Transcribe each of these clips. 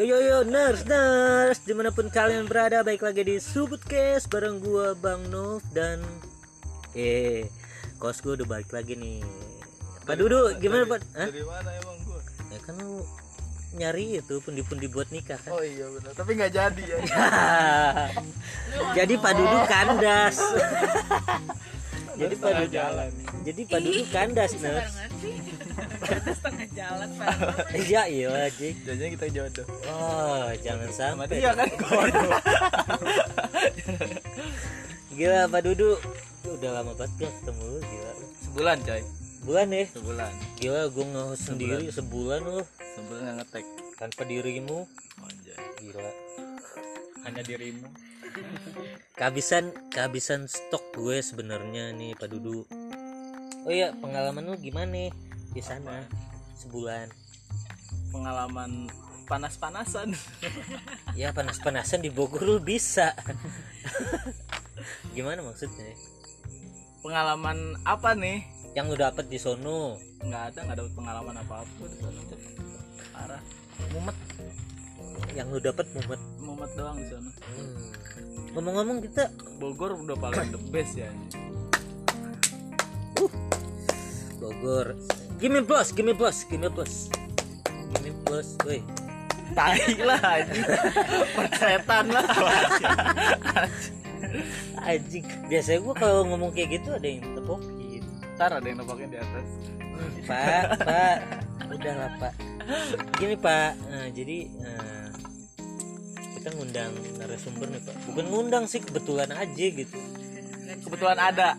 Yo yo yo nurse nurse di mana pun kalian berada baik lagi di Subut Case bareng gua Bang Nov dan eh kos gua udah balik lagi nih. Pak Dudu gimana Pak? Dari mana emang gua? Ya kan lu nyari itu pundi-pundi buat nikah kan. Oh iya benar. Tapi nggak jadi ya. Jadi Pak Dudu kandas. jadi Pak Dudu jalan. jadi Pak Dudu kandas nurse. Setengah jalan pak Iya iya Jik. Jadinya kita jodoh. Oh jangan sampai. dia kan. Gila Pak Dudu udah lama banget gak ketemu lu gila. Sebulan coy. Bulan ya. Sebulan. Gila gue nge sendiri sebulan loh Sebulan nggak ngetek. tanpa dirimu. Anjay. Gila. Hanya dirimu. Kehabisan kehabisan stok gue sebenarnya nih Pak Dudu. Oh iya, pengalaman lu gimana di sana? Sebulan. Pengalaman panas-panasan. Ya panas-panasan di Bogor lu bisa. gimana maksudnya? Pengalaman apa nih? Yang lu dapet di sono. Nggak ada, nggak dapet pengalaman apa-apa di sana. Cok. Parah. Mumet, Yang lu dapet mumet. mumet doang di sana. Hmm. Ngomong-ngomong kita Bogor udah paling the best ya. Bogor. Gimme plus, gimme plus, gimme plus. Gimme plus, woi. Tai lah anjing. Persetan lah. Anjing, biasanya gua kalau ngomong kayak gitu ada yang tepokin. Ntar ada yang nempakin di atas. Pak, Pak, udah lah Pak. Gini Pak, nah, jadi eh, kita ngundang narasumber nih Pak. Bukan ngundang sih, kebetulan aja gitu. Kebetulan ada.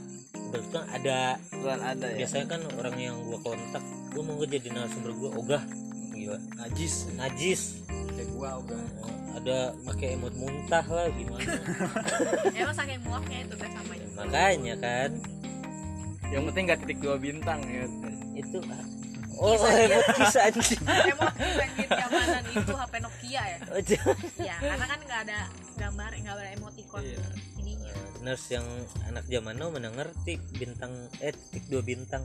Kebetulan ada. Kebetulan ada ya. Biasanya kan orang yang gua kontak, gua mau jadi narasumber gua ogah. Gila, Najis. najis. Ya gua udah. Eh, ada pakai emot muntah lah gimana. emang saking muaknya itu teh sama Ya, makanya kan Yang penting nggak titik dua bintang ya. itu oh emot kisah anjing. emang pengen zamanan itu HP Nokia ya Oh, ya karena kan nggak ada gambar nggak ada emoticon Iya. Nurse yang anak zaman now mana ngerti bintang eh titik dua bintang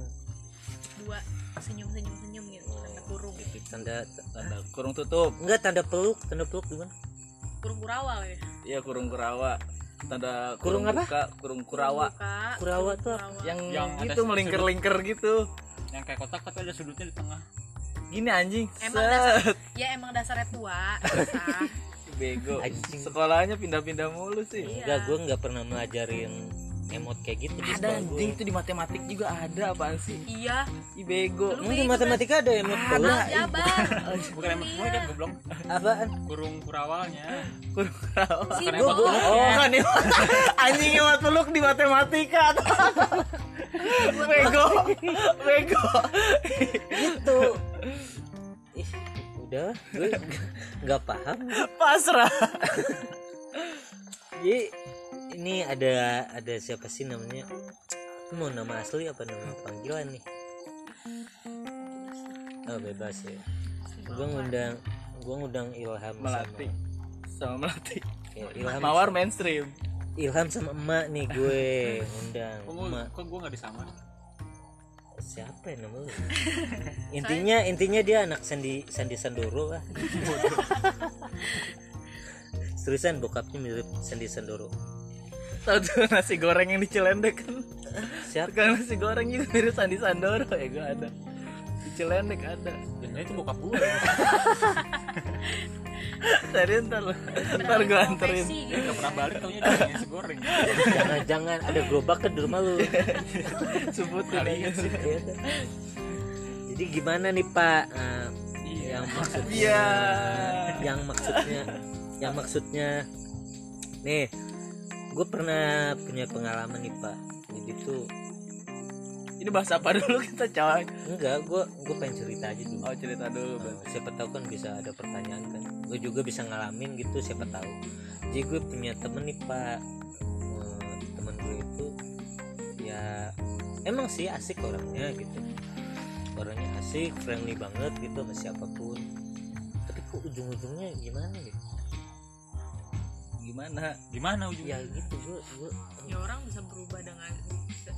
dua senyum senyum senyum gitu tanda kurung Itu tanda Tanda kurung tutup. enggak tanda peluk tanda peluk gimana kurung kurawal ya Iya kurung kurawa. Tanda Kurung apa? buka, kurung kurawa. Buka, Kurawa kurung tuh kurawa. Yang, Yang ada gitu melingkar-lingkar gitu. yang kayak kotak tapi ada sudutnya di tengah Gini anjing. emang Set. dasar ya emang dasarnya tua Bego. Anjing. Sekolahnya pindah-pindah mulu sih. Iya. enggak gue nggak pernah melajarin emot kayak gitu di Ada anjing itu di matematik juga ada apaan sih? iya Ih bego. Lu di bego, matematika ada emot Ada. peluk Bang Jabar bukan emot semua kan goblok apaan kurung kurawalnya Kurung kurawa. si Bukan Gua- emot gua- peluk. oh. Bukan ya. Anjing emot peluk di matematika. bego. Bego. gitu ih udah gue nggak paham Pasrah. jadi ini ada ada siapa sih namanya mau nama asli apa nama panggilan nih oh bebas ya gue ngundang gue ngundang Ilham Melati. Sama Melati. sama ya, Ilham Mawar mainstream. Ilham sama emak nih gue ngundang kok emak kok gua nggak disamar siapa ya nama lu intinya intinya dia anak Sandi Sandi Sandoro lah seriusan bokapnya mirip Sandi Sandoro Tahu tuh nasi goreng yang di Cilendek kan? siapa Kan nasi goreng juga mirip Sandi Sandoro ya gue ada. Di Cilendek ada. dan itu bokap gua Serius ntar lu. Ntar gue anterin. Nggak pernah balik taunya dia nasi goreng jangan jangan ada gerobak ke di rumah lu Sebut Kali. Iya jadi gimana nih pak Eh, yang maksudnya Iya. yang maksudnya yang maksudnya nih gue pernah punya pengalaman nih pak jadi tuh Ini bahas apa dulu kita coy? enggak gue gue pengen cerita aja dulu. Oh cerita dulu. Eh, siapa tahu kan bisa ada pertanyaan kan. Gue juga bisa ngalamin gitu siapa tahu. Jadi gue punya temen nih pak. Eh, temen gue itu ya emang sih asik orangnya gitu. Orangnya asik friendly banget gitu sama siapa pun. Tapi kok ujung-ujungnya gimana gitu Gimana? gimana ya ujungnya? Gitu gue gue ya orang bisa berubah dengan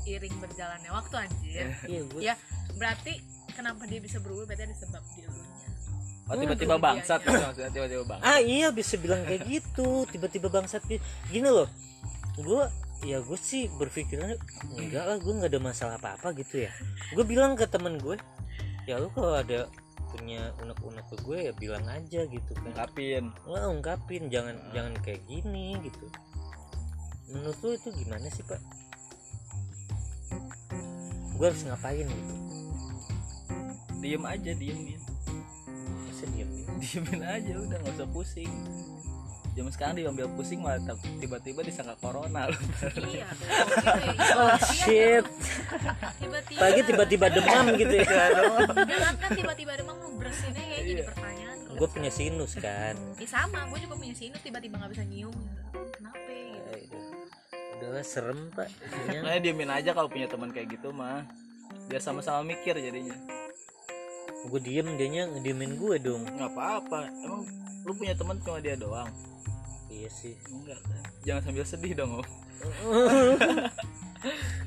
seiring berjalannya waktu anjir. Iya gue ya berarti kenapa dia bisa berubah? Berarti ada sebab di elunya oh tiba-tiba bangsat. maksudnya tiba-tiba bang ah iya bisa bilang kayak gitu. Tiba-tiba bangsat gitu. gini loh. Gue ya gue sih berpikirnya enggak lah gue nggak ada masalah apa apa gitu ya. Gue bilang ke temen gue ya lu kalau ada punya unek-unek ke gue ya bilang aja gitu kan. Ungkapin. Wah, ungkapin. Jangan jangan kayak gini gitu. Menurut lu itu gimana sih pak? Gue harus ngapain gitu? Diem aja diemin masa diem diemin aja udah nggak usah pusing. Zaman sekarang diambil pusing malah tiba-tiba disangka corona. Iya oh, gitu ya, iya. oh Iya, shit. Tiba-tiba pagi tiba-tiba demam gitu ya. Kan tiba-tiba demam gue punya sinus kan Ya sama, gue juga punya sinus tiba-tiba nggak bisa nyium. Kenapa? Gitu. udah serem pak. Makanya diemin aja kalau punya teman kayak gitu mah biar sama-sama mikir jadinya gue diem dianya ngediemin gue dong nggak apa-apa emang lu punya teman cuma dia doang iya sih enggak kan jangan sambil sedih dong Om.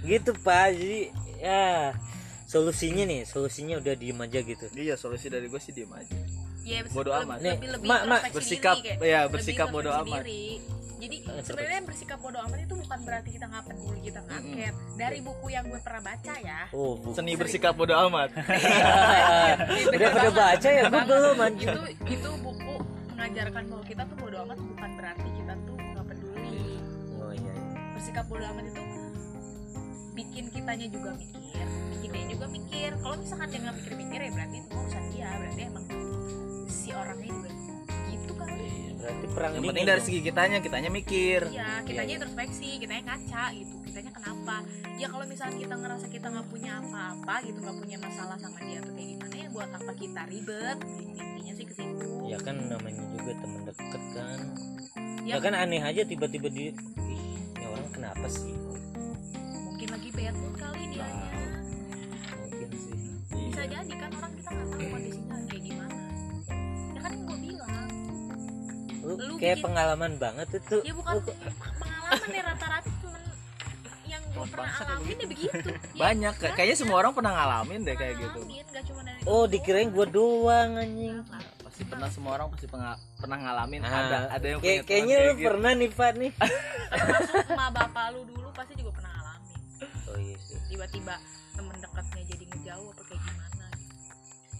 gitu pak jadi ya solusinya nih solusinya udah diem aja gitu iya solusi dari gue sih diem aja Ya, Bodo lebih- amat. Lebih, Nih, lebih Mak, Mak, bersikap- diri, kayak ya, lebih bersikap bodo amat. Jadi Introspeksi. sebenarnya bersikap bodo amat itu bukan berarti kita nggak peduli kita nggak Mm-mm. care. Dari buku yang gue pernah baca ya. oh bu seni bersikap bodo amat udah pada baca ya gue belum itu itu buku mengajarkan bahwa kita tuh bodo amat bukan berarti kita tuh nggak peduli. oh iya iya. bersikap bodo amat itu bikin kitanya juga mikir bikin dia juga mikir kalau misalkan dia nggak mikir-mikir ya berarti itu urusan dia berarti emang si orangnya juga gitu kali berarti perang yang penting dari dong. segi kitanya kitanya mikir. Iya kitanya iya. introspeksi kitanya ngaca gitu. Kitanya kenapa? Ya kalau misalnya kita ngerasa kita nggak punya apa-apa gitu nggak punya masalah sama dia atau kayak gimana ya buat apa kita ribet? Intinya sih ke situ ya kan namanya juga temen deket kan. Ya, ya kan? aneh aja tiba-tiba di ih ini orang kenapa sih? Mungkin lagi bad mood kali dia. Mungkin sih. Bisa Iya. jadi kan orang kita nggak tahu kondisinya kayak gimana lu, Lu kayak bikin- pengalaman banget itu. Ya bukan Lu- pengalaman ya rata-rata cuman yang gue pernah ya alamin ya begitu. Ya, banyak banyak. kayaknya semua orang pernah ngalamin deh kayak gitu. Ngalamin, nggak cuma dari oh dikirain gue doang anjing. Nggak, pasti pernah semua orang pasti pernah pernah ngalamin. Ah, ada ada yang kayak- kayaknya lu kayak gitu. pernah nih pak nih. Termasuk emak bapak lu dulu pasti juga pernah ngalamin. Oh iya sih. Tiba-tiba temen dekatnya jadi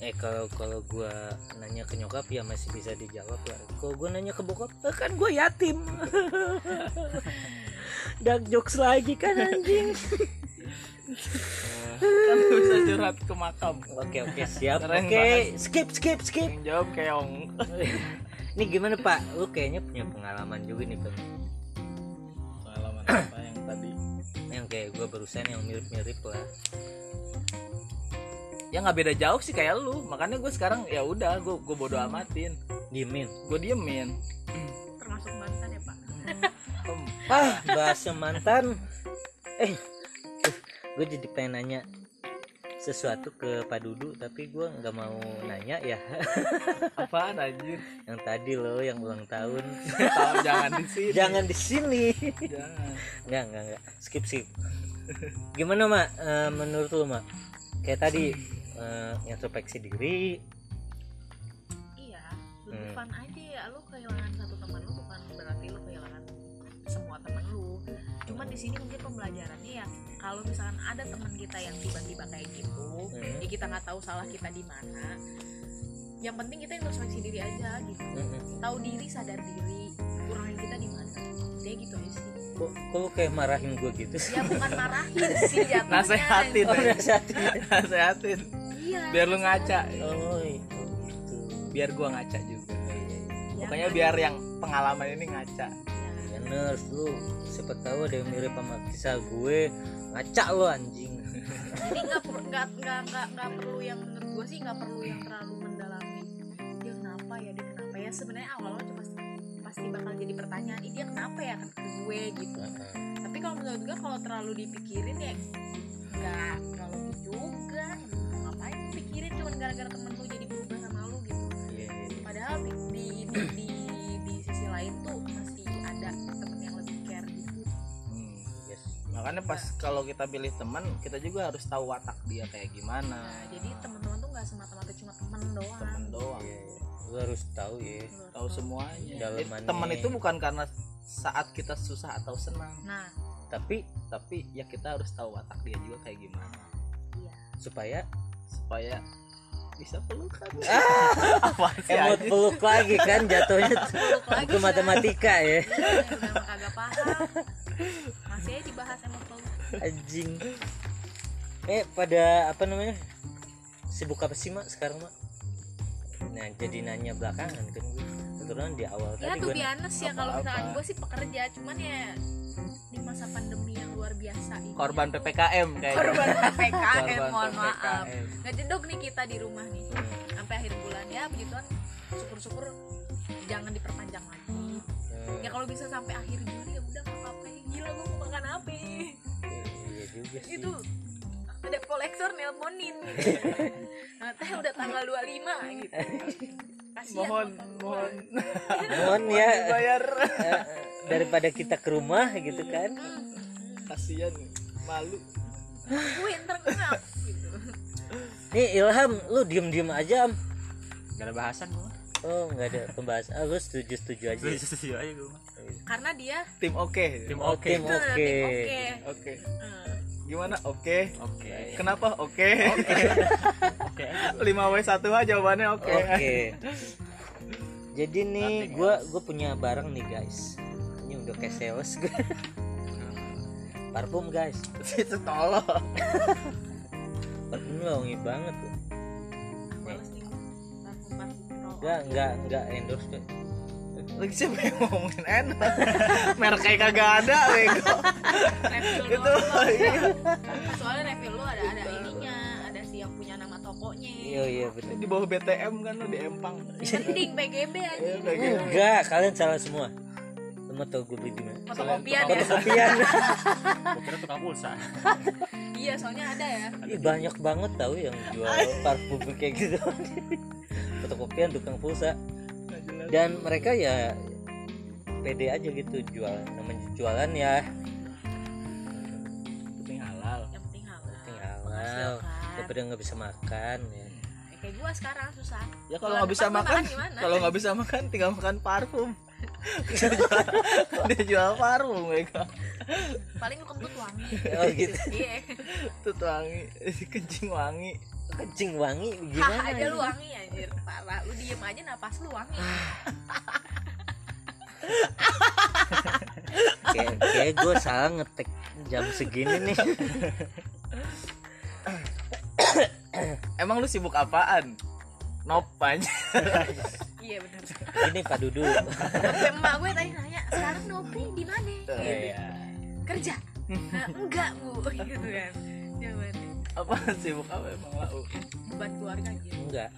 eh kalau kalau gue nanya ke nyokap ya masih bisa dijawab lah kalau gue nanya ke bokap eh, kan gue yatim. Dark jokes lagi kan anjing. Kan lu bisa curhat ke makam. oke oke siap. Oke skip skip skip. Yang jawab keong. Ini gimana pak? Lu kayaknya punya pengalaman juga nih pak. Pengalaman apa yang tadi? Yang kayak gue barusan yang mirip-mirip lah ya nggak beda jauh sih kayak lu. Makanya gue sekarang ya udah gue gue bodo amatin. Diemin. Gue diemin. Termasuk mantan ya pak? Ah bahasa mantan. Eh gue jadi pengen nanya sesuatu ke Pak Dudu tapi gue nggak mau nanya ya. Apaan anjir? Yang tadi loh yang ulang tahun. Tahu, jangan di sini. Jangan di sini. Jangan. Nggak nggak nggak. Skip skip. Gimana mak? Eh, menurut lu mak? Kayak tadi eh, introspeksi diri iya lebih Hmm. fun aja ya lu kehilangan satu teman lu bukan berarti lu kehilangan semua teman lu cuman di sini mungkin pembelajarannya ya kalau misalkan ada teman kita yang tiba-tiba kayak gitu Hmm. ya kita nggak tahu salah kita di mana yang penting kita introspeksi diri aja gitu. Mm-mm. tahu diri sadar diri kurangnya kita di mana. Kayak gitu aja sih. Kok, kok lu kayak marahin gue gitu? Sih ya bukan marahin sih jatuhnya Nasehatin. oh nasihatin sehatin iya biar lu ngaca. Oh gitu. Biar gua ngaca juga. Ya, pokoknya kan? biar yang pengalaman ini ngaca. Ya. Nurse lu. Siapa tahu ada yang mirip sama kisah gue. Ngaca lo anjing. Perlu nggak nggak nggak nggak perlu yang menurut gue sih nggak perlu yang terlalu dia kenapa ya sebenarnya awalnya cuma pasti bakal jadi pertanyaan "Ih, dia kenapa ya ke gue gitu Heeh. tapi kalau menurut gue kalau terlalu dipikirin ya nggak nggak logis juga ngapain lu pikirin cuma gara-gara temen lu jadi berubah sama lu gitu Iya, iya, iya. padahal di di, di, di, di sisi lain tuh masih ada temen yang lebih care gitu Hmm. Yes. makanya pas kalau kita pilih teman kita juga harus tahu watak dia kayak gimana nah, jadi teman-teman tuh nggak semata-mata cuma temen doang temen doang Iya, iya. Lu harus tahu ya tahu semuanya. Dalemannya. Jadi, teman itu bukan karena saat kita susah atau senang. Nah. Tapi tapi ya kita harus tahu watak dia juga kayak gimana. Iya. Supaya supaya bisa pelukan Ah! apa sih emot peluk lagi kan jatuhnya kan. matematika ya. Iya, udah mah kagak paham. Masih aja dibahas emot peluk. Anjing. Eh pada apa namanya? Sibuk apa sih mak sekarang mak nah jadi nanya belakangan kan gue kebetulan di awal ya tadi tuh biasa ya kalau misalkan gue sih pekerja cuman ya di masa pandemi yang luar biasa ini. Korban ya ppkm kayaknya. Korban PPKM Korban mohon maaf. PPKM. ngejedok nih kita di rumah nih. Sampai akhir bulan ya begituan syukur-syukur jangan diperpanjang lagi. Hmm, ya kalau bisa sampai akhir Juli ya udah nggak apa-apa. Gila gue mau makan apa iya juga sih. itu ada kolektor nelponin. Gitu nah, teh udah tanggal 25 gitu. Kasihan mohon mohon. Mohon ya. bayar eh, daripada kita ke rumah gitu kan. Hmm, kasihan malu. Gue ntar kenapa gitu. Nih Ilham lu diem diem aja am. Gak ada bahasan gua. oh nggak ada pembahasan. Ah, lu setuju setuju aja. Setuju setuju aja gua. karena dia tim oke. Tim Oh, oke. tim Betul, oke. tim oke. Oke. Hmm. Gimana oke Oke. kenapa oke Oke. 5 w 1 aja jawabannya oke Oke. Jadi nih gua gua punya barang nih guys. Ini udah kayak sales gue. Parfum guys. itu tolong Parfumnya wangi banget tuh. gue Enggak enggak enggak endorse gue. Lagi siapa yang ngomongin enak merek kayak kagak ada bego refill itu iya. soalnya refill lu ada ada ininya ada si yang punya nama tokonya Iya iya betul. di bawah BTM kan lo di Empang mending PGB aja ya gitu Enggak, kalian salah semua. Lu mau tau gue beli di mana? fotokopian ya Fotokopian. Gua kira tukang pulsa. iya soalnya ada ya Ih, banyak banget tahu yang jual parfum kayak gitu. Fotokopian tukang pulsa. Dan mereka ya pede aja gitu jual namanya jualan ya. Penting halal. Yang penting halal. Penting halal. Daripada nggak bisa makan ya. Ya, kayak gua sekarang susah. Ya kalau nggak bisa makan kalau nggak bisa makan tinggal makan parfum. Dia jual, dia jual parfum bego paling lu kentut wangi. Oh gitu. Iya. Tuh wangi kencing wangi kencing wangi hah gimana aja lu wangi anjir. Parah. Lu diem aja napas lu wangi. Kayak kayak gue salah ngetek jam segini nih. Emang lu sibuk apaan? Nop aja iya benar ini Pak Dudu emak gue tadi nanya sekarang Nopri di mana? Iya. kerja? Nah, enggak bu. Gitu kan. Jawabannya apa sibuk apa emang lau beban keluarga gitu enggak.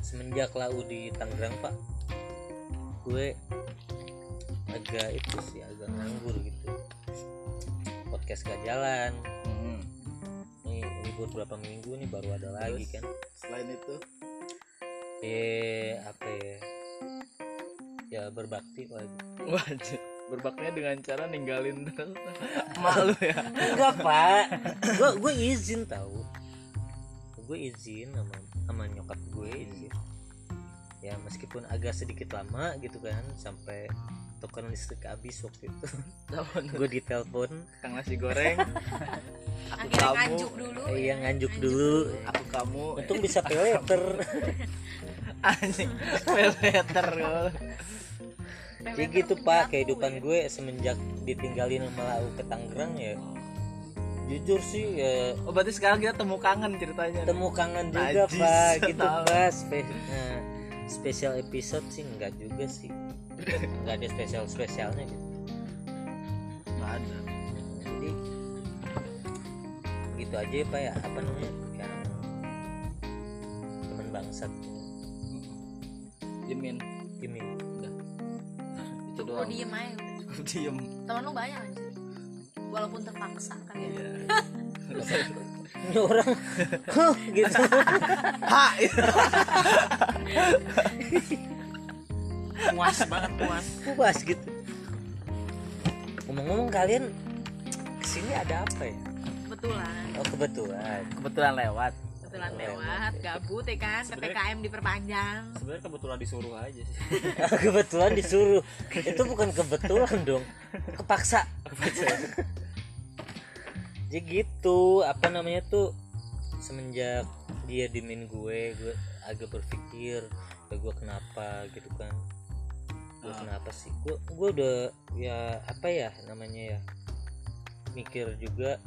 Semenjak lau di Tangerang Pak gue agak itu sih agak nganggur gitu. Podcast gak jalan. Hmm. nih libur berapa minggu nih baru ada lagi kan? selain itu? Eh apa ya? Ya berbakti lagi wajib berbaktinya dengan cara ninggalin terus malu ya. Enggak pak. Gue gue izin tahu. Gue izin sama sama nyokap gue izin. Ya meskipun agak sedikit lama gitu kan sampai token listrik habis waktu itu. Tahun. Gue ditelepon. Kang nasi goreng. Aku akhirnya kamu. nganjuk dulu eh, ya. yang kan? nganjuk dulu. aku kamu. Untung bisa pay later. Anjing peleter ya gitu pak kehidupan gue semenjak ditinggalin sama lau ke Tangerang ya. Jujur sih ya. Oh berarti sekarang kita temu kangen ceritanya temu kangen juga Najis, pak. gitu pak. Spe- nah, special episode sih enggak juga sih. Enggak ada spesial spesialnya gitu. Nggak ada. Jadi gitu aja ya pak ya. Apa namanya? Yang teman bangsat. Jimin. Ini itu lu doang diem aja. Cukup diem? Temen lu banyak anjir. Walaupun terpaksa kali ya? Iya. ini orang. Gitu. Ha! Puas banget puas. puas gitu. Ngomong-ngomong kalian ini ada apa ya? Kebetulan. Oh kebetulan. Kebetulan lewat kebetulan lewat gabut ya kan ppkm diperpanjang. sebenarnya kebetulan disuruh aja sih. Kebetulan disuruh. Itu bukan kebetulan dong. Kepaksa. Jadi gitu apa namanya tuh semenjak dia dimin gue gue agak berpikir ya gue kenapa? Gitu kan. Gue Ah. kenapa sih? Gue gue udah ya apa ya namanya ya mikir juga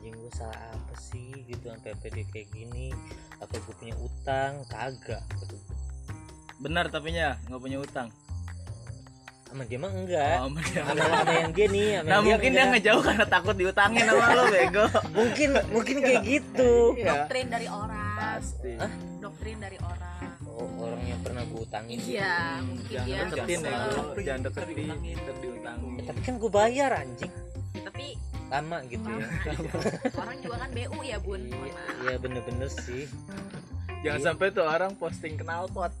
anjing gue salah apa sih gitu sampai pede kayak gini apa gue punya utang? Kagak gitu. benar tapi nya nggak punya utang. Sama dia mah enggak. Oh, bener. sama, sama yang dia nih sama nah yang mungkin dia enggak. ngejauh karena takut diutangin sama lo bego. Mungkin mungkin kayak gitu. Iya. doktrin dari orang. Pasti. Hah? doktrin dari orang. Oh, orang yang pernah gue utangin. Iya mungkin jangan dia deketin ya jangan deketin diutangin. Ya, tapi kan gue bayar anjing. Tapi lama gitu ya. Orang juga kan bu ya bun. Iya bener-bener sih. Jangan sampai tuh orang posting knalpot.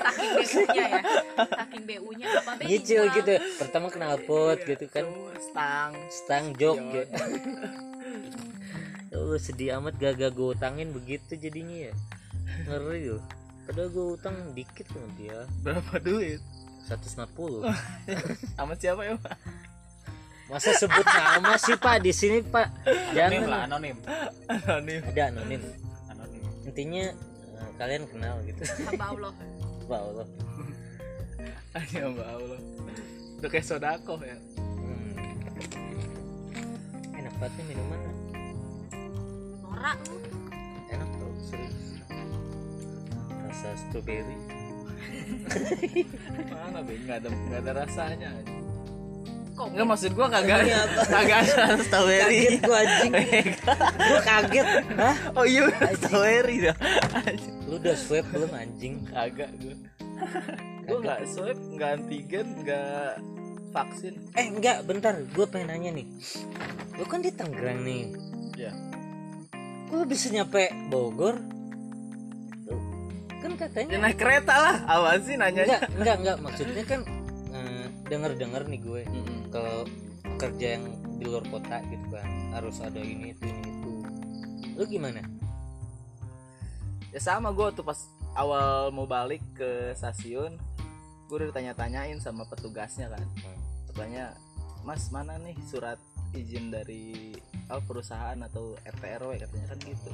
Saking bu-nya ya. Saking bu-nya apa nyicil gitu. Pertama knalpot gitu kan. Stang. Stang jok Iya. gitu. Oh, sedih amat gak gue utangin begitu jadinya ya. Ngeri loh. Padahal gue utang dikit sama dia. Berapa duit 150 sama siapa ya Pak? masa sebut nama sih pak? Di sini pak anonim lah anonim. Anonim. Ada anonim. Anonim. Intinya eh, kalian kenal gitu. Hamba Allah. Pak Allah. Ya mbak Allah. Udah kayak sodako ya. Hmm. enak banget nih minuman norak lu. Enak tau serius. Rasa strawberry mana be nggak ada nggak ada rasanya kok nggak maksud gua kagak apa? kagak ada strawberry. Kaget gua anjing. Gua kaget. Hah? Oh iya strawberry dah. Lu udah swab belum anjing? Kagak gua. Gua nggak swab nggak antigen nggak vaksin. Eh enggak bentar. Gua pengen nanya nih. Lu kan di Tangerang nih. Ya kok bisa nyampe Bogor kan ya katanya. Naik kereta lah apa sih nanya. Enggak enggak enggak. Maksudnya kan eh, denger-denger nih gue. Kalau kerja yang di luar kota gitu kan harus ada ini itu ini itu. Lu gimana? Ya sama gua tuh pas awal mau balik ke stasiun gue udah ditanya-tanyain sama petugasnya kan. Katanya mas mana nih surat izin dari oh, perusahaan atau RT RW katanya kan gitu.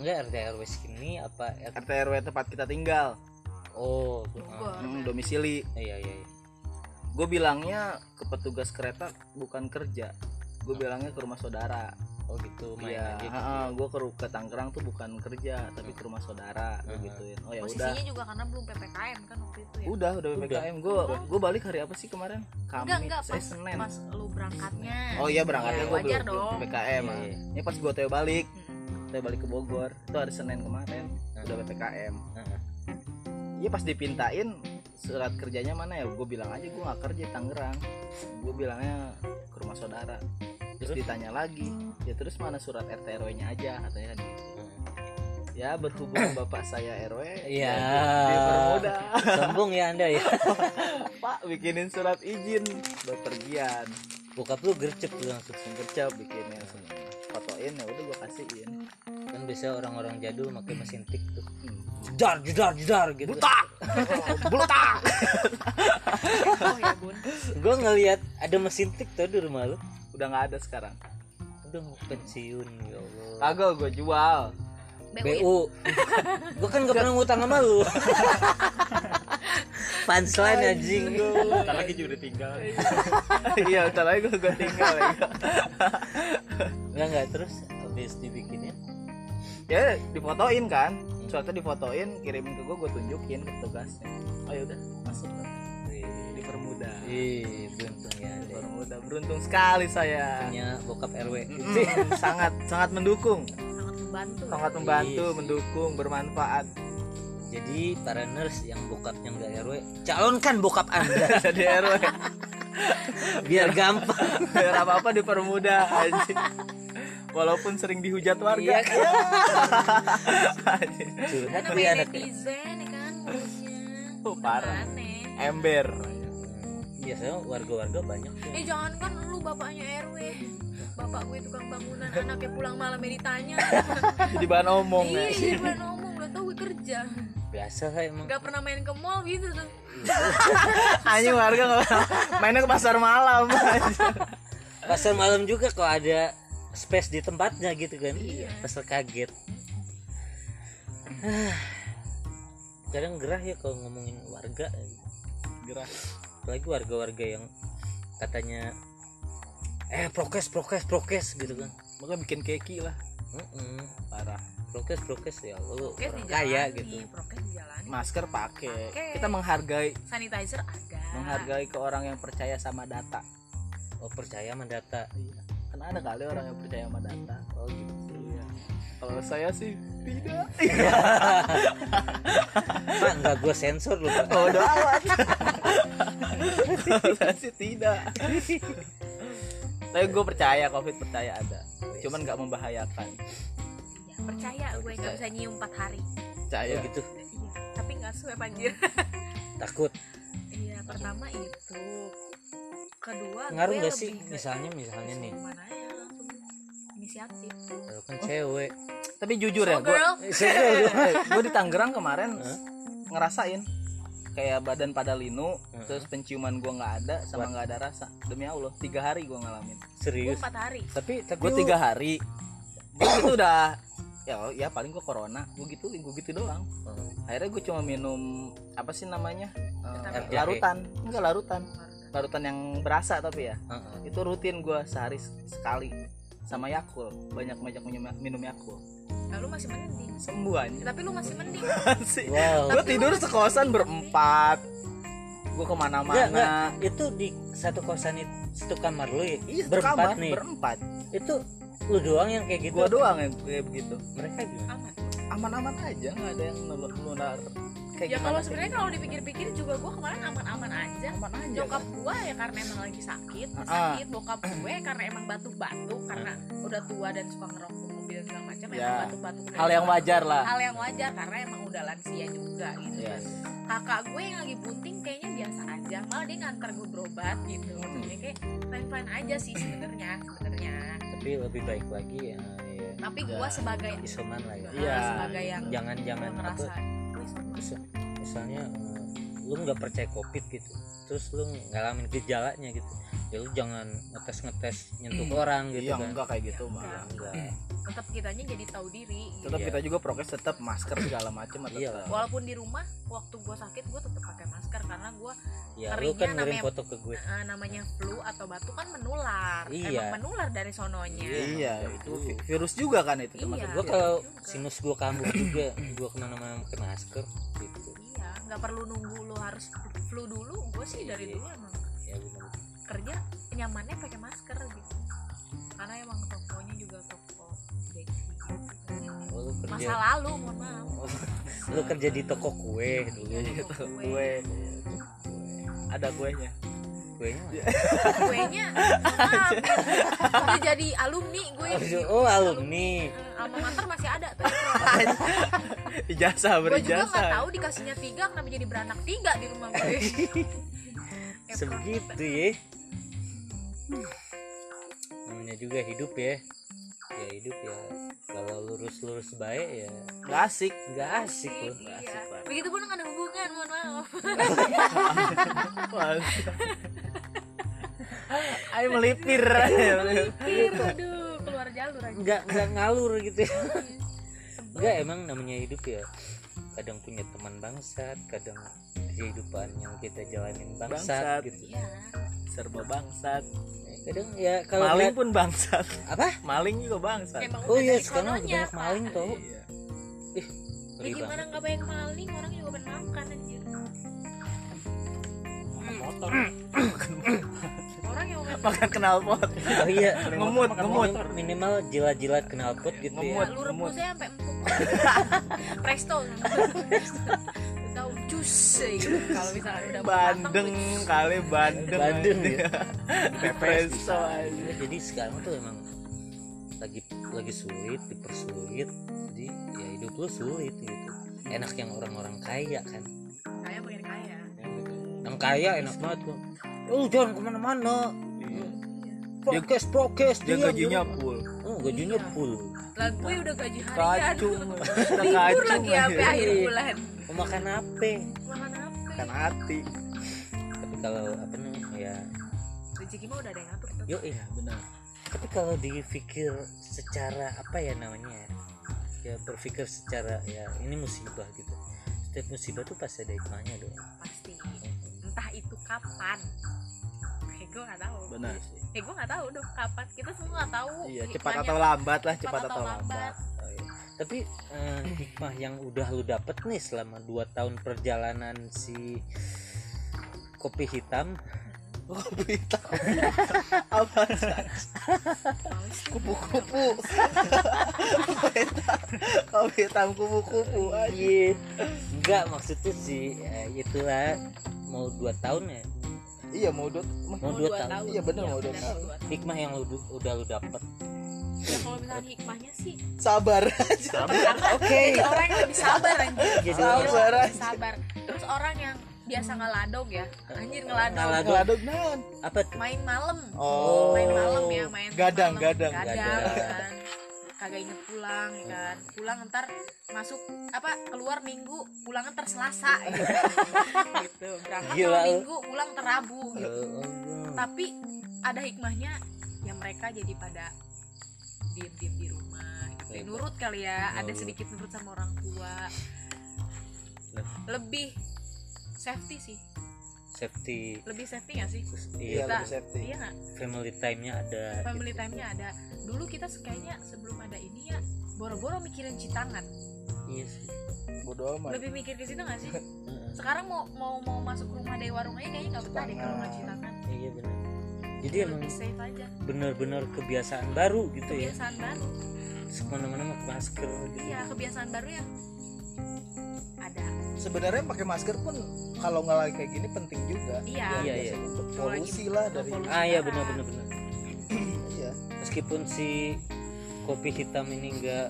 Enggak RT RW sini apa RT RT RW tempat kita tinggal. Oh hmm, domisili. Iya iya iya. gue bilangnya ke petugas kereta bukan kerja. Gue bilangnya ke rumah saudara oh gitu main Iya, aja gitu gue ke ke Tangerang tuh bukan kerja tapi ke rumah saudara Hmm. gituin. Oh ya udah. Posisinya juga karena belum ppkm kan waktu itu ya? Udah udah ppkm. Gue gue balik hari apa sih kemarin? Kamis enggak enggak eh, pas Senin. pas lu berangkatnya. Oh iya berangkatnya Iya, gue wajar belum dong. ppkm. Iya. ini pas gue teo balik. Hmm. teo balik ke Bogor. Itu hari Senin kemarin Hmm. udah ppkm. Heeh. iya pas dipintain surat kerjanya mana ya? Gue bilang aja gue nggak kerja di Tangerang. Gue bilangnya ke rumah saudara terus Terus? ditanya lagi ya terus mana surat RT RW nya aja? katanya kan gitu. Heeh. ya berhubung bapak saya RW Iya. ya dipermudah sombong ya anda ya. Pak bikinin surat izin bepergian. Bokap lu gercep lu langsung. Langsung kerja bikinnya semua fotoin ya udah gue kasihin. Kan biasa orang-orang jadul pakai mesin tik tuh. Hmm. jedar jedar jedar gitu. Butak! Butak! Oh ya bun. Gue ngelihat ada mesin tik tuh di rumah lu udah nggak ada sekarang. Udah mau pensiun ya Allah. Kagak gue jual. BU, BU gue kan gak pernah ngutang sama lu. Punchline anjing. Ntar lagi juga udah tinggal. Iya ntar lagi gue gue tinggal ya. Enggak enggak terus habis dibikinnya? Ya difotoin kan. Suratnya difotoin kirimin ke gue gue tunjukin ke petugasnya oh ya udah masuk dipermudah Ih, beruntung ya Anda. dipermudah beruntung sekali saya. Punya bokap RW Mm, sangat sangat mendukung. Sangat membantu sangat membantu Iya sih. mendukung bermanfaat. Jadi para nurse yang bokapnya enggak RW calonkan bokap anda. Jadi RW biar gampang. Biar apa apa dipermudah anjing. Walaupun sering dihujat warga. Iya kan? Curhat kan namanya anak. netizen ya kan Oh, parah. Ember ya saya warga-warga banyak tuh. eh jangan kan lu bapaknya RW bapak gue tukang bangunan anaknya pulang malamnya ditanya jadi bahan omong iya ya jadi bahan ngomong udah tau gue kerja. Biasa lah emang. Nggak pernah main ke mall gitu tuh. Anjing warga nggak mainnya ke pasar malam. Pasar malam juga kok ada space di tempatnya gitu kan. Iya. pasal kaget. Kadang gerah ya kalau ngomongin warga. Gerah apalagi warga-warga yang katanya eh prokes prokes prokes gitu kan. Makanya bikin keki lah. Mm-mm. parah. Prokes prokes ya lu prokes orang dijalani kaya gitu. prokes dijalani. Masker pakai. Kita menghargai. Sanitizer ada. Menghargai ke orang yang percaya sama data. Oh percaya sama data. Kan ada kali orang yang percaya sama data. Oh gitu. Iya. Kalau saya sih tidak. Pak, nggak gue sensor lu. Oh kalau saya sih tidak. Tapi gue percaya covid percaya ada. Cuman nggak membahayakan. Iya, percaya gue nggak bisa nyium 4 hari. Percaya. Oh gitu. Iya tapi nggak swab anjir takut. Iya pertama itu. Kedua ngaruh nggak sih? misalnya misalnya nih. mana ya langsung inisiatif. Lu kan cewek. Tapi jujur ya gue girl Eh, gue di Tangerang kemarin Hah? ngerasain. Kayak badan pada linu terus penciuman gue nggak ada sama nggak ada rasa. Demi allah tiga hari gue ngalamin. Serius? 4 hari. Tapi tapi gue tiga hari. Gue gitu udah ya ya paling gue corona. Gue gitu gue gitu doang. Oh, akhirnya gue cuma minum apa sih namanya? Vitamin. larutan. Enggak larutan. Larutan yang berasa tapi ya. Itu rutin gue sehari sekali sama Yakul. Banyak banyak minum minum Yakul. Nah, lu masih mending. Sembuh aja tapi lu masih mending. Sih wow. Gue Tapi tidur sekosan berempat. Gue ke mana-mana. Itu di satu kosan itu satu kamar lu ya? Iya, berempat kamar, nih. berempat. Itu lu doang yang kayak gitu? Gue doang yang kayak begitu. Mereka gimana? Aman. Aman-aman aja nggak ada yang nular nular kayak ya kalau sebenarnya kalau dipikir-pikir juga gue kemarin aman-aman aja aman aja nyokap kan? gue ya karena emang lagi sakit Ah. sakit bokap gue karena emang batuk-batuk karena udah tua dan suka ngerokok mobil segala macam Ya. emang batuk-batuk hal yang wajar lah hal yang wajar karena emang udah lansia juga gitu Yes. kakak gue yang lagi bunting kayaknya biasa aja malah dia nganter gue berobat gitu Hmm. maksudnya kayak fine fine aja sih sebenarnya sebenarnya tapi lebih baik lagi ya, ya tapi Ya. gue sebagai isoman lah ya Iya. sebagai yang jangan jangan mis- misalnya eh, lu nggak percaya covid gitu terus lu ngalamin gejalanya gitu ya lu jangan ngetes ngetes nyentuh orang gitu iya kan enggak kayak gitu mah Enggak. enggak tetap kitanya jadi tahu diri tetap Iya. kita juga prokes tetap masker segala macam Iya walaupun di rumah waktu gue sakit gue tetap pakai masker karena gue ya lu kan ngirim namanya- foto ke gue eh, namanya flu atau batuk kan menular Iya. emang menular dari sononya iya itu vi- virus juga kan itu termasuk Iya. gua virus. kalau juga. sinus gua kambuh juga gua ke mana-mana pakai masker gitu iya nggak perlu nunggu lo harus flu dulu gue sih dari Iya. dulu emang ya benar kerja nyamannya pakai masker gitu. Karena emang tokonya juga toko beki gitu. oh, masa lalu mohon maaf. Lu kerja di toko kue dulu. Iya, Gitu, toko kue. Ada kuenya? Kuenya kuenya? Maaf. Udah jadi alumni gue. Oh alumni. Eh, alma mater masih ada tuh ijazah gue juga nggak berijazah tahu dikasihnya tiga kenapa jadi beranak tiga di rumah gue? Sebegitu ya namanya juga hidup ya. Ya hidup ya. Kalau lurus-lurus baik ya nggak asik nggak asik loh Iya. asik banget. begitu pun nggak ada hubungan mohon maaf. Ayo melipir. Pikir, aduh keluar jalur aja. Nggak nggak ngalur gitu ya. Nggak emang namanya hidup ya kadang punya teman bangsat kadang kehidupan yang kita jalanin bangsat, Bangsat. gitu. Iya. Serba bangsat. Kadang ya kalau maling lihat- pun bangsat. Apa? Maling juga bangsat. Emang oh iya sekarang udah banyak maling tau Iya. ih ya gimana banget. nggak banyak maling orang juga pengen makan anjir motor orang yang makan knalpot. Oh iya. Ngemut ngemut. Minim- minimal jilat-jilat knalpot gitu ya. Ngemut. lu rebusnya sampai empuk. Presto. Tahu jus gitu. Kalau misalnya udah bandeng kali bandeng. Bandeng ya. Aja. jadi sekarang tuh emang lagi lagi sulit dipersulit. Jadi ya hidup lu sulit gitu. Enak yang orang-orang kaya kan. Kayak pengen kaya yang kaya enak banget tuh oh jangan ke mana-mana. Iya. prokes prokes dia gajinya full. Oh gajinya Iya. full. Lah gue udah gaji harian. Kacung libur kacung lagi ya sampai aja. akhir bulan. Mau makan apa? Makan apa? Kan hati. Tapi kalau apa namanya ya. Rezeki mah udah ada yang ngatur tuh yuk ya benar. Tapi kalau dipikir secara apa ya namanya ya, ya berpikir secara ya ini musibah gitu. Setiap musibah tuh pasti ada hikmahnya dong. Pasti kapan? Eh gue nggak tahu. Benar sih. eh gue nggak tahu dong kapan. Kita semua nggak tahu. Iya cepat atau lambat lah Cepat cepat atau atau lambat. lambat. Oh, iya. tapi eh, hikmah yang udah lu dapet nih selama 2 tahun perjalanan si kopi hitam. Kopi hitam. Apa? Kupu-kupu. Kopi hitam. Kopi hitam kupu-kupu. Aja enggak maksudnya sih ya, itulah mau 2 tahun ya? Iya mau dot mau Mau 2 dua tahun. tahun. Iya, bener, mau dua bener, tahun. dua tahun. hikmah yang lu udah lu dapet. Ya kalau misalnya hikmahnya sih sabar aja. Pertama jadi orang yang lebih sabar anjir. Jadi sabar aja. sabar. Terus orang yang biasa ngeladog ya. Anjir ngeladog Ngeladog. ngeladuk naon apa main malam. Oh. Main malam ya main gadang malam. gadang. Gadang, Gadang. kan kagak inget pulang ya kan pulang ntar masuk apa keluar minggu pulang ntar selasa gitu, gitu. berangkat Gila, kalau minggu pulang terabu gitu tapi ada hikmahnya yang mereka jadi pada diem diem di rumah gitu. Iya. nurut kali ya ada Nurut. sedikit nurut sama orang tua Nah. lebih safety sih safety. Lebih safety gak sih? Iya iya Kita- lebih safety. iya nggak? Family time-nya ada family gitu. time-nya ada. Dulu kita kayaknya sebelum ada ini ya boro-boro mikirin citangan. Iya sih. Bodo amat. Lebih mikir ke situ gak sih? Heeh. sekarang mau mau mau masuk rumah dari warung aja kayaknya nggak betah deh kalau nggak citangan. Iya benar jadi emang lebih safe aja. benar-benar kebiasaan baru gitu ya. Kebiasaan baru. Ke mana-mana pakai masker gitu. Iya kebiasaan baru yang sebenarnya pakai masker pun kalau nggak lagi kayak gini penting juga. Iya. Iya, biasanya iya. untuk polusi lah dari polusi. ah iya udara. benar-benar benar iya. Meskipun si kopi hitam ini enggak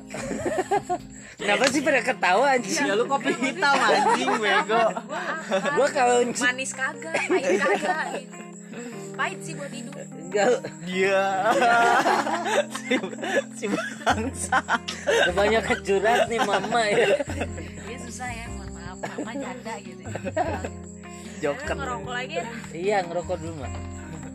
kenapa sih pada ketawa anjing? Ya lu kopi hitam anjing bego. Gua kalau manis kagak pahit kagak. Pahit sih buat hidup. Enggak. Iya. Si, si bangsa kebanyakan curhat nih mama ya. Dia susah ya mama janda gitu. Joker Karena ngerokok lagi ya? Iya ngerokok dulu mak.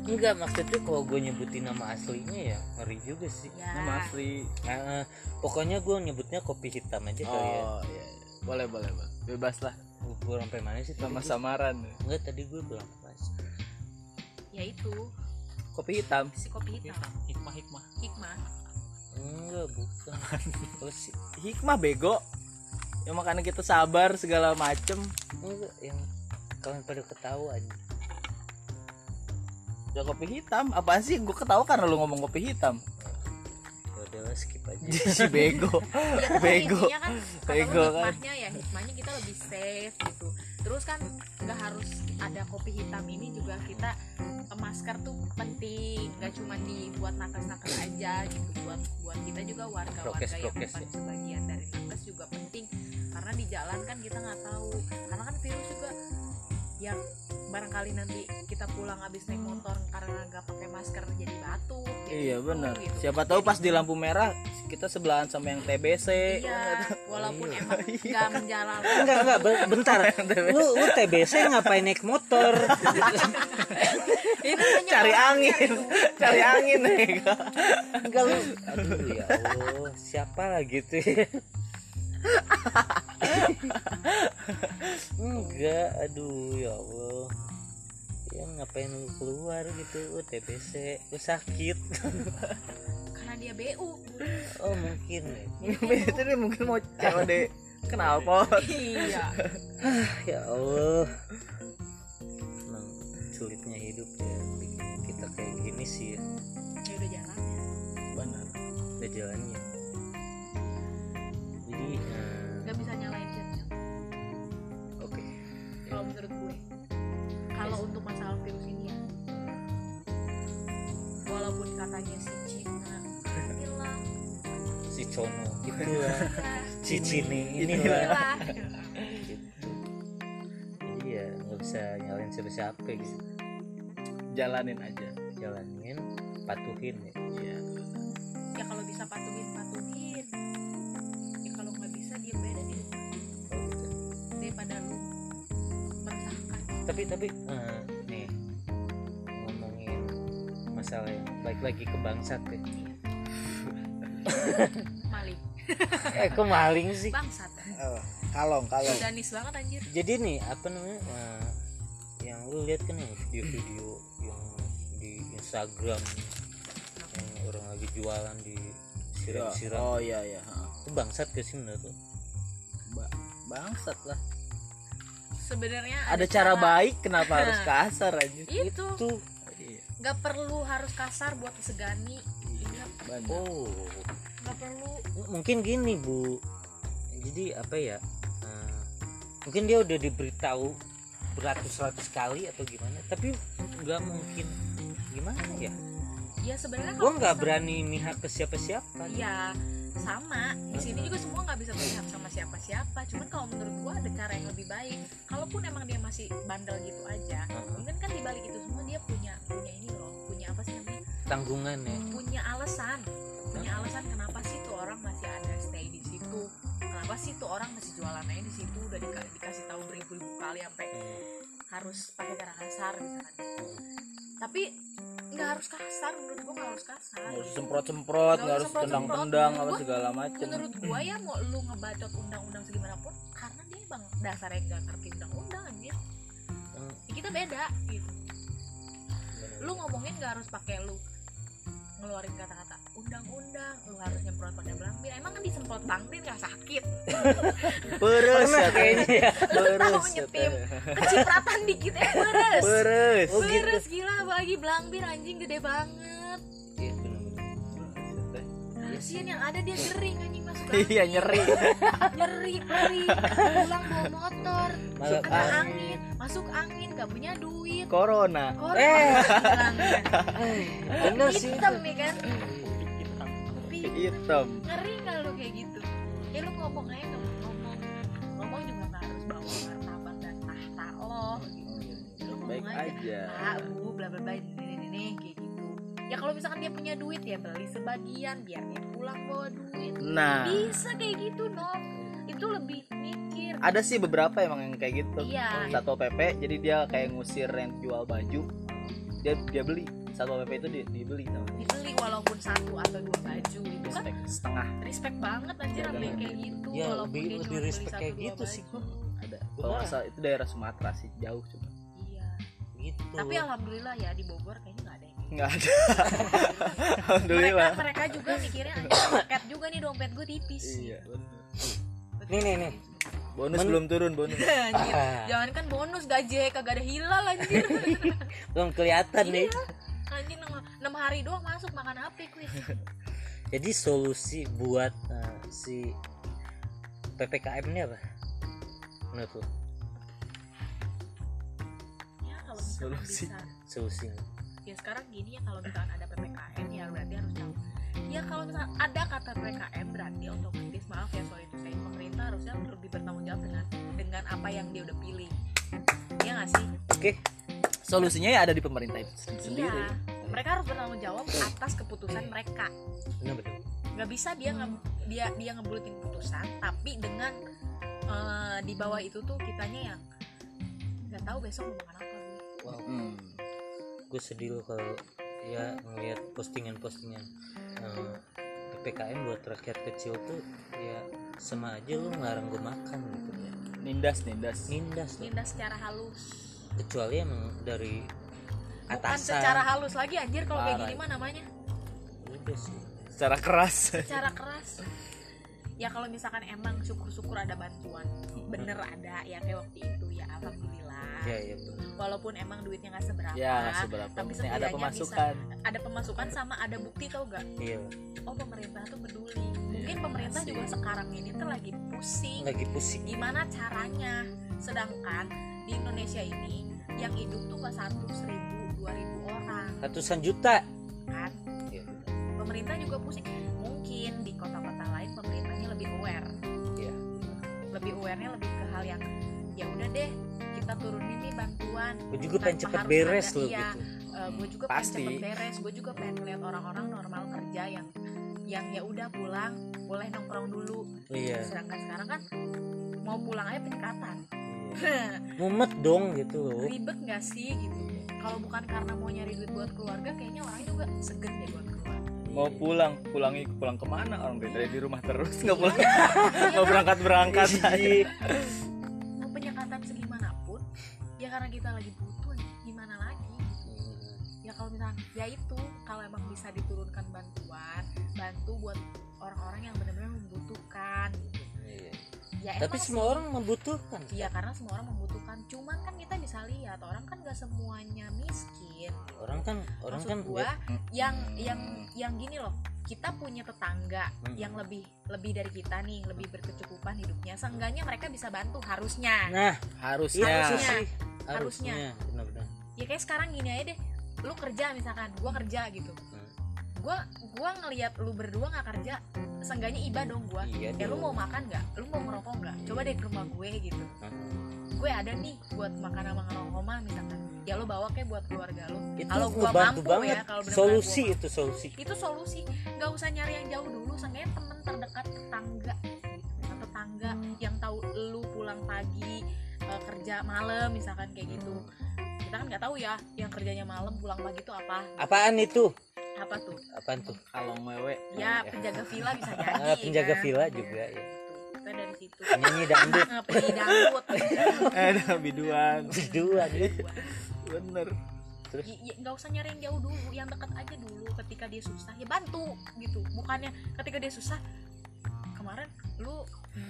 Enggak maksudnya kalau gue nyebutin nama aslinya ya ngeri juga sih. Ya. Nama asli. Nah, eh, pokoknya gue nyebutnya kopi hitam aja kali ya. Oh iya iya. boleh boleh Bang. bebas lah. Gue sampai mana sih nama samaran. Enggak tadi gue bilang pas ya itu. Kopi hitam. Si kopi hitam. Hikmah hikmah. Hikmah. Enggak bukan. Apa sih? Hikmah bego ya makanya kita sabar segala macem. Yang kalian pada ketawa aja ya kopi hitam. Apaan sih? Gue ketawa karena lu ngomong kopi hitam. Ya udahlah skip aja. Si bego. Ya Bego. kan Bego kan. hikmahnya ya hikmahnya kita lebih safe gitu terus kan nggak harus ada kopi hitam ini juga kita eh, masker tuh penting. Nggak cuma dibuat nakes-nakes aja gitu. Buat buat kita juga warga-warga Prokes, yang bukan ya. sebagian dari nakes juga penting. Karena di jalan kan kita nggak tahu. Karena kan virus juga yang barangkali nanti kita pulang habis naik motor karena nggak pakai masker jadi batuk iya flu benar. gitu. siapa tahu pas di lampu merah kita sebelahan sama yang TBC iya walaupun Iya. emang nggak menjalankan. Enggak enggak be- bentar. Lu lu TBC ngapain naik motor? Namanya cari angin. cari cari angin bego enggak lu. Aduh ya Allah siapa lah gitu ya enggak aduh ya Allah. Ya ngapain lu keluar gitu? Lu TBC lu sakit. Karena dia BU oh mungkin. Itu nih mungkin mau cewek deh kenapa iya. Ya Allah. Emang sulitnya hidup ya kita kayak gini sih ya. Ya udah jalan ya. Benar. Udah jalannya menurut gue. Kalau untuk masalah virus ini ya. Walaupun katanya si Cina hilang si Cono gitu lah ya, si Cini ini. Inilah. lah hilang gitu jadi ya nggak bisa nyalain siapa-siapa gitu. Jalanin aja. Jalanin patuhin ya. Iya ya kalau bisa patuhin patuhin tapi tapi eh, nih ngomongin masalah yang baik lagi ke bangsat ya maling. Eh kok maling sih? Bangsat. Oh, kalong kalong. Danis banget anjir. Jadi nih apa namanya eh, yang lu lihat kan yang video-video yang di Instagram yang orang lagi jualan di siram-siram. Oh iya iya. Itu bangsat ke sih menurut lu? Ba- bangsat lah sebenarnya ada cara baik kenapa harus kasar aja itu. Tuh iya. Nggak perlu harus kasar buat disegani iya oh. Nggak perlu. Mungkin gini bu. Jadi apa ya eh, mungkin dia udah diberitahu beratus-ratus kali atau gimana tapi nggak mungkin. Gimana ya ya sebenarnya gua kalau nggak berani mihak ke siapa-siapa. Iya sama. Di sini juga semua nggak bisa berpihak sama siapa-siapa. Cuman kalau menurut gua ada cara yang lebih baik. Kalaupun emang dia masih bandel gitu aja mungkin kan dibalik itu semua dia punya punya ini loh punya apa sih namanya? Tanggungan ya. Punya alasan. Punya alasan kenapa sih tuh orang masih ada stay di situ? Kenapa sih tuh orang masih jualan aja di situ? Udah dika- dikasih tahu beribu-ribu kali sampai harus pakai cara kasar misalkan tapi nggak harus kasar menurut gua nggak harus kasar. Nggak harus semprot semprot Nggak nggak harus semprot-semprot. tendang-tendang apa segala macem. menurut gua ya mau lu ngebacot undang-undang segimana pun karena dia bang dasarnya gak ngerti undang-undang anjir Hmm. Ya, kita beda gitu. Lu ngomongin gak harus pakai lu ngeluarin kata-kata undang-undang lu harus nyemprot pakai belambir emang kan disemprot belambir gak sakit? Pernah ya kayaknya ya. Peres nyetim. kecipratan dikit eh beres peres. Oh, gitu. beres gila bagi belambir anjing gede banget. Iya, bener-bener. kasian yang ada dia gering anjing masuk iya nyeri. Nyeri perih pulang bawa motor ada ah, angin. masuk angin gak punya duit. Corona. Korban Eh. bener sih hitam ya kan. Tapi hitam. Ngeri gak lu kayak gitu? Ya lu ngomong aja ngomong ngomong. Ngomong juga gak harus bawa martabat dan tahta lo gitu. Lu ngomong baik aja. aja. Ah bu bla bla bla ini ini ini kayak gitu. Ya kalau misalkan dia punya duit ya beli sebagian biar dia pulang bawa duit. Nah. Bisa kayak gitu no itu lebih mikir. Ada sih beberapa emang yang kayak gitu. Iya. Satpol pp jadi dia kayak ngusir yang jual baju. Dia dia beli satpol pp itu dia dibeli sama dia. dibeli walaupun satu atau dua baju itu kan. Respect. Setengah. Respect banget anjir ambil yang kayak gitu ya walaupun lebih dia lebih respect satu, kayak gitu sih gua. Ada. Kalau salah itu daerah Sumatera sih jauh cuma. Iya. Gitu. Tapi alhamdulillah ya di Bogor kayaknya nggak ada yang nggak ada. Gitu. alhamdulillah. mereka mereka juga mikirnya anjir paket juga nih dompet gue tipis. Iya bener. nih nih nih. Bonus Men- belum turun bonus. Anjir. Ah, jangan kan bonus gaji kagak ada hilal anjir. Belum kelihatan nih Iya. anjir enam hari doang masuk makan apa kuis jadi solusi buat eh, si ppkm ini apa? Menurut lu? Ya kalau Solusi. bisa. Solusinya ya sekarang gini ya kalau misalkan ada ppkm ya berarti harus tahu. Ya kalau misalkan ada kata ppkm berarti otomatis maaf ya soal itu saya pemerintah harusnya lebih bertanggung jawab dengan dengan apa yang dia udah pilih. Ya nggak sih? Oke solusinya ya ada di pemerintah itu sendiri. Iya. Mereka harus bertanggung jawab atas keputusan mereka. Benar benar nggak bisa dia nge dia dia ngebulutin putusan tapi dengan eh, di bawah itu tuh kitanya yang nggak tahu besok mau makan apa. Gue. wow. Hmm. gue sedih loh kalau ya ngeliat postingan-postingan eh, ppkm buat rakyat kecil tuh ya sama aja lu ngarang gue makan gitu. Ya nindas nindas. Nindas loh nindas secara halus kecuali emang dari bukan atasan. secara halus lagi anjir kalau kayak gini mah namanya. Udah sih. Secara keras. Secara keras. Ya kalau misalkan emang syukur-syukur ada bantuan bener ada ya kayak waktu itu ya alhamdulillah. Ya ya walaupun emang duitnya nggak seberapa ya seberapa. tapi ada pemasukan. ada pemasukan sama ada bukti tau gak iya. Oh pemerintah tuh peduli. Mungkin pemerintah Iya, sih. juga sekarang ini tuh lagi pusing. Lagi pusing. Gimana caranya? Sedangkan di Indonesia ini yang hidup tuh nggak satu seribu dua ribu orang ratusan juta kan Iya. pemerintah juga pusing mungkin di kota-kota lain pemerintahnya lebih aware Iya. lebih awarenya lebih ke hal yang ya udah deh kita turunin nih bantuan gue juga pengen cepet beres loh iya. gitu gue juga Pasti. pengen cepet beres gue juga pengen lihat orang-orang normal kerja yang yang ya udah pulang boleh nongkrong dulu iya sedangkan sekarang kan mau pulang aja penyekatan. mumet dong gitu loh. Ribet nggak sih gitu? Kalau bukan karena mau nyari duit buat keluarga kayaknya orang juga segen deh buat keluar. Mau pulang pulangi pulang ke mana orang dari di rumah terus nggak pulang. Nggak berangkat berangkat. Iya. mau penyekatan segimanapun ya karena kita lagi butuh gimana lagi? Ya kalau misalnya ya itu kalau emang bisa diturunkan bantuan bantu buat orang-orang yang benar-benar membutuhkan. Iya. Ya tapi emang semua sih. orang membutuhkan Iya karena semua orang membutuhkan cuman kan kita bisa lihat orang kan gak semuanya miskin orang kan orang maksud kan gua ya- yang yang yang gini loh kita punya tetangga Hmm. yang lebih lebih dari kita nih lebih berkecukupan hidupnya seenggaknya mereka bisa bantu harusnya nah harusnya iya Harusnya. sih Harusnya. harusnya benar-benar ya kayak sekarang gini aja deh lu kerja misalkan gua kerja gitu Hmm. gua gua ngelihat lu berdua nggak kerja seenggaknya iba dong gua. Iya ya lu mau makan nggak? Lu mau ngerokok nggak? Coba deh ke rumah gue gitu. Hmm. gue ada nih buat makan sama ngerokok mah misalkan. Ya lo bawa kayak buat keluarga lo kalau gua ngebantu mampu banget. ya kalau solusi gua itu solusi. Itu solusi. Nggak usah nyari yang jauh dulu. Seenggaknya temen terdekat tetangga Nah, tetangga yang tahu lu pulang pagi eh, kerja malam misalkan kayak gitu. Kita kan nggak tahu ya yang kerjanya malam pulang pagi itu apa. Apaan itu apa tuh? Apaan tuh? Kalau mewe ya penjaga villa bisa jadi Ah, penjaga kan? villa juga ya kita dari situ. Penyanyi dangdut. Eh, penyanyi dangdut. Eh biduan. Dua bener. Terus? Y- y- nggak usah nyari yang jauh dulu yang dekat aja dulu ketika dia susah ya bantu gitu. Bukannya ketika dia susah kemarin lu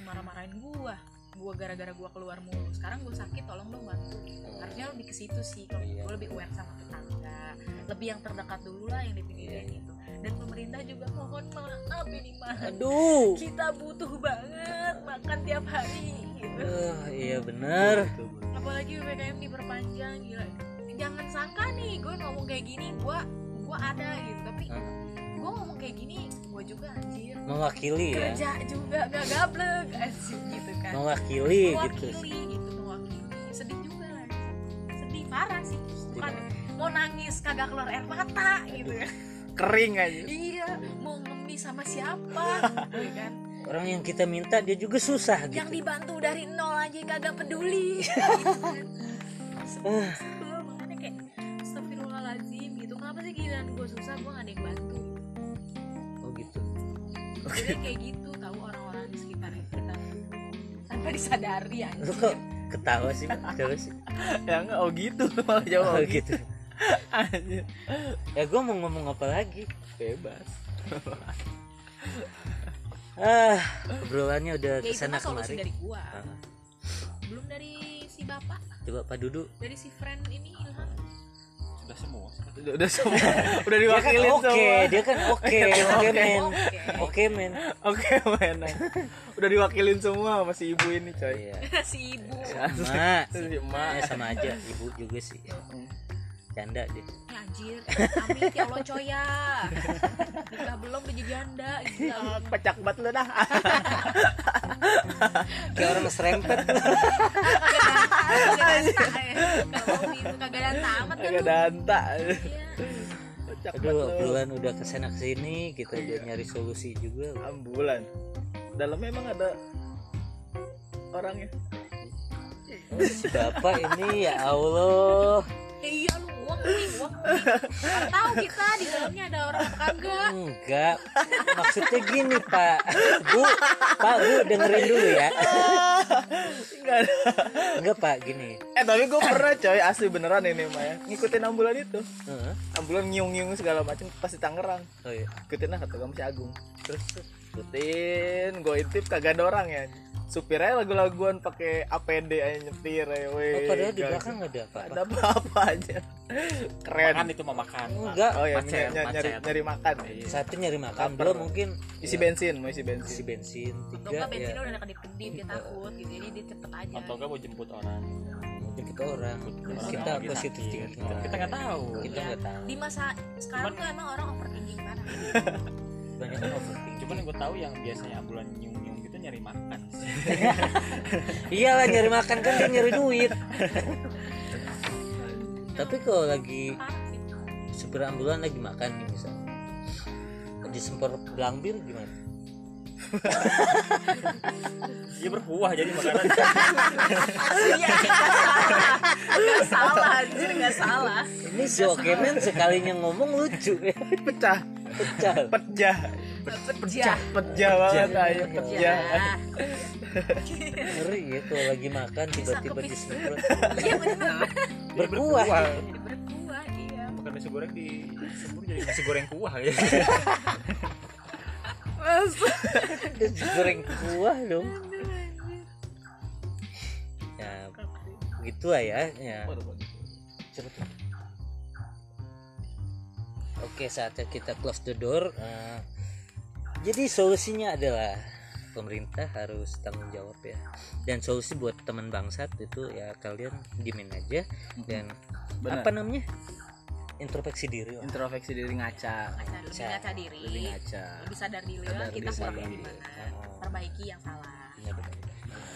marah-marahin gua gua gara-gara gua keluar mulu. Sekarang gua sakit tolong dong bantu. Harusnya lebih ke situ sih kalau Iya. gua lebih aware sama tetangga. Lebih yang terdekat dulu lah yang dipikirin Iya. gitu. Dan pemerintah juga mohon maaf ini mah aduh. Kita butuh banget makan tiap hari gitu. Eh, iya bener. Apalagi ppkm diperpanjang gila. Jangan sangka nih gue ngomong kayak gini gue gue ada gitu. Tapi Hah? gue ngomong kayak gini gue juga anjir. Mewakili ya? Kerja juga gak gablek anjir gitu kan mewakili gitu. Mewakili gitu mewakili. Sedih juga lah. Sedih parah sih. Bukan mau nangis kagak keluar air mata gitu ya. kering aja. Iya mau ngemis sama siapa gitu kan. Orang yang kita minta dia juga susah yang gitu. dibantu dari nol aja kagak peduli gitu kan. Ah. Makanya kayak astagfirullahaladzim gitu. Kenapa sih giliran gue susah? Gue gak ada yang bantu. Oh gitu. Jadi kayak gitu tanpa disadari ya lu kok ketawa sih sih? Ya enggak oh gitu malah jawab. Oh gitu. Gitu Anjir. ya gue mau ngomong apa lagi? Bebas. Ah obrolannya udah ya ke sana kemari. dari gua. Ah, belum dari si bapak. Coba pak Dudu. Dari si friend ini udah, udah semua. Udah dia kan diwakilin oke semua. dia kan oke oke men. Oke. Oke men. Oke men. Udah diwakilin semua sama si ibu ini coy. Iya. Si ibu. Mak si emak. sama aja ibu juga sih canda deh ya anjir. Amit ya Allah coy ya. Nikah belum jadi janda gila. Pecak banget lu dah. Kayak orang serempet. Kagak danta kagak danta amat kan agak lu. danta Iya. pecak aduh obrolan udah ke sana ke sini kita udah nyari solusi juga. Ambulan. Dalamnya emang ada orangnya. Oh, si bapak ini ya Allah. Ya iya tahu kita di dalamnya ada orang apa kagak. Enggak. Maksudnya gini pak. Bu pak bu dengerin dulu ya. Enggak enggak pak gini. Eh tapi gue pernah coy asli beneran ini Maya ngikutin ambulan itu. Heeh. ambulan nyiung-nyiung segala macam pasti Tangerang. Oh iya. Ikutin lah kata kamu si Agung. Terus terus ikutin gue intip kagak ada orang ya supirnya lagu-laguan pakai APD aja nyetir ya weh oh padahal di belakang nggak ada apa-apa. Ada apa-apa aja. Keren. Makan itu mau makan. Enggak. Oh ya Macet, ny- ny- nyari macet. nyari makan. Satu nyari makan dua mungkin. Isi ya, bensin mau isi isi bensin bensin Untuk tiga nggak bensinnya ya. udah kedip-kedip dia takut gitu Jadi dia cepet aja. Atau enggak mau jemput orang. Mungkin kita orang. Orang. kita positif thinking kita nggak tahu. Kita Iya. nggak tahu. Di masa sekarang tuh emang orang overthinking parah banyak overthinking. Cuman yang gue tahu yang biasanya ambulan gitu nyari makan. Iyalah nyari makan kan dia nyari duit. Tapi kalau lagi supir ambulan lagi makan nih misal disempur belang bir gimana? Dia berkuah jadi makanan. Iya. Gak salah anjir gak salah. ini si Okemen sekalinya ngomong lucu ya. Pecah. Pecah. Pecah Pecah. pecah. Banget ayo pecah. ngeri ya kalau lagi makan tiba-tiba disemprot Iya berkuah. iya. Makan nasi goreng di sembur jadi nasi goreng kuah ya. Nasi goreng kuah dong. Ya gitu lah ya ya. Tuh. Oke, saatnya kita close the door. Eh, jadi solusinya adalah pemerintah harus tanggung jawab ya. Dan solusi buat teman bangsat itu ya kalian diemin aja dan Benar. apa namanya? Introspeksi diri. lah. introspeksi diri ngaca Ngaca, lebih ngaca diri. lebih ngaca Lebih sadar diri Sadar kita kurangnya di mana. Oh. Perbaiki yang salah. Benar, benar,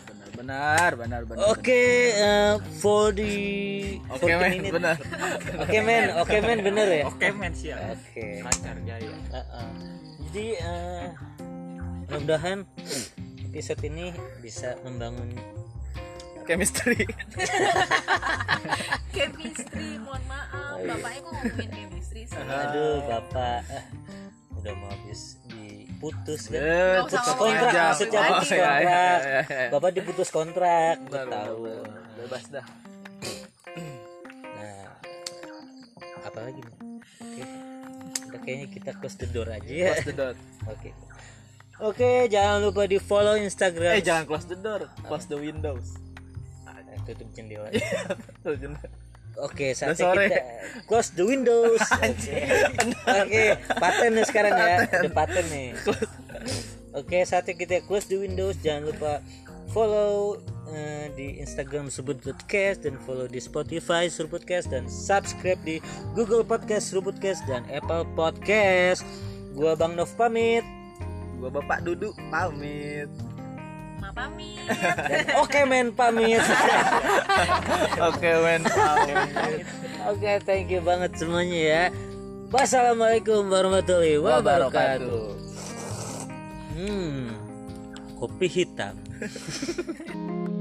benar. benar benar benar benar Oke, eh, for the oke 40 men benar Oke men, oke men bener ya. Oke men siap. Oke. Lancar jaya. Uh-uh. Jadi eh, mudah-mudahan episode ini bisa membangun chemistry. Chemistry, mohon maaf. Bapaknya kok ngomongin chemistry sih? aduh bapak. Eh, udah mau habis diputus kan Eh, putus kontrak. aja. maksudnya Oh, putus iya, iya, kontrak iya, iya. bapak diputus kontrak gue tahu. bebas dah. Nah apa lagi nih kayaknya kita close the door aja ya close the door oke oke jangan lupa di follow instagram eh jangan close the door close the windows Eh, tutup jendela Tuh, jendela. Oke, saatnya sore. kita close the windows. Oke, Oke, paten nih sekarang ya. Ada paten nih. Oke, saatnya kita close the windows. Jangan lupa follow eh, di Instagram Subut Podcast dan follow di Spotify Subut Podcast dan subscribe di Google Podcast Subut Podcast dan Apple Podcast. Gua Bang Nov pamit gua bapak duduk pamit Ma pamit. dan Oke Men pamit. oke men pamit Oke, thank you banget semuanya ya. Wassalamualaikum warahmatullahi wabarakatuh. wabarakatuh Hmm, kopi hitam.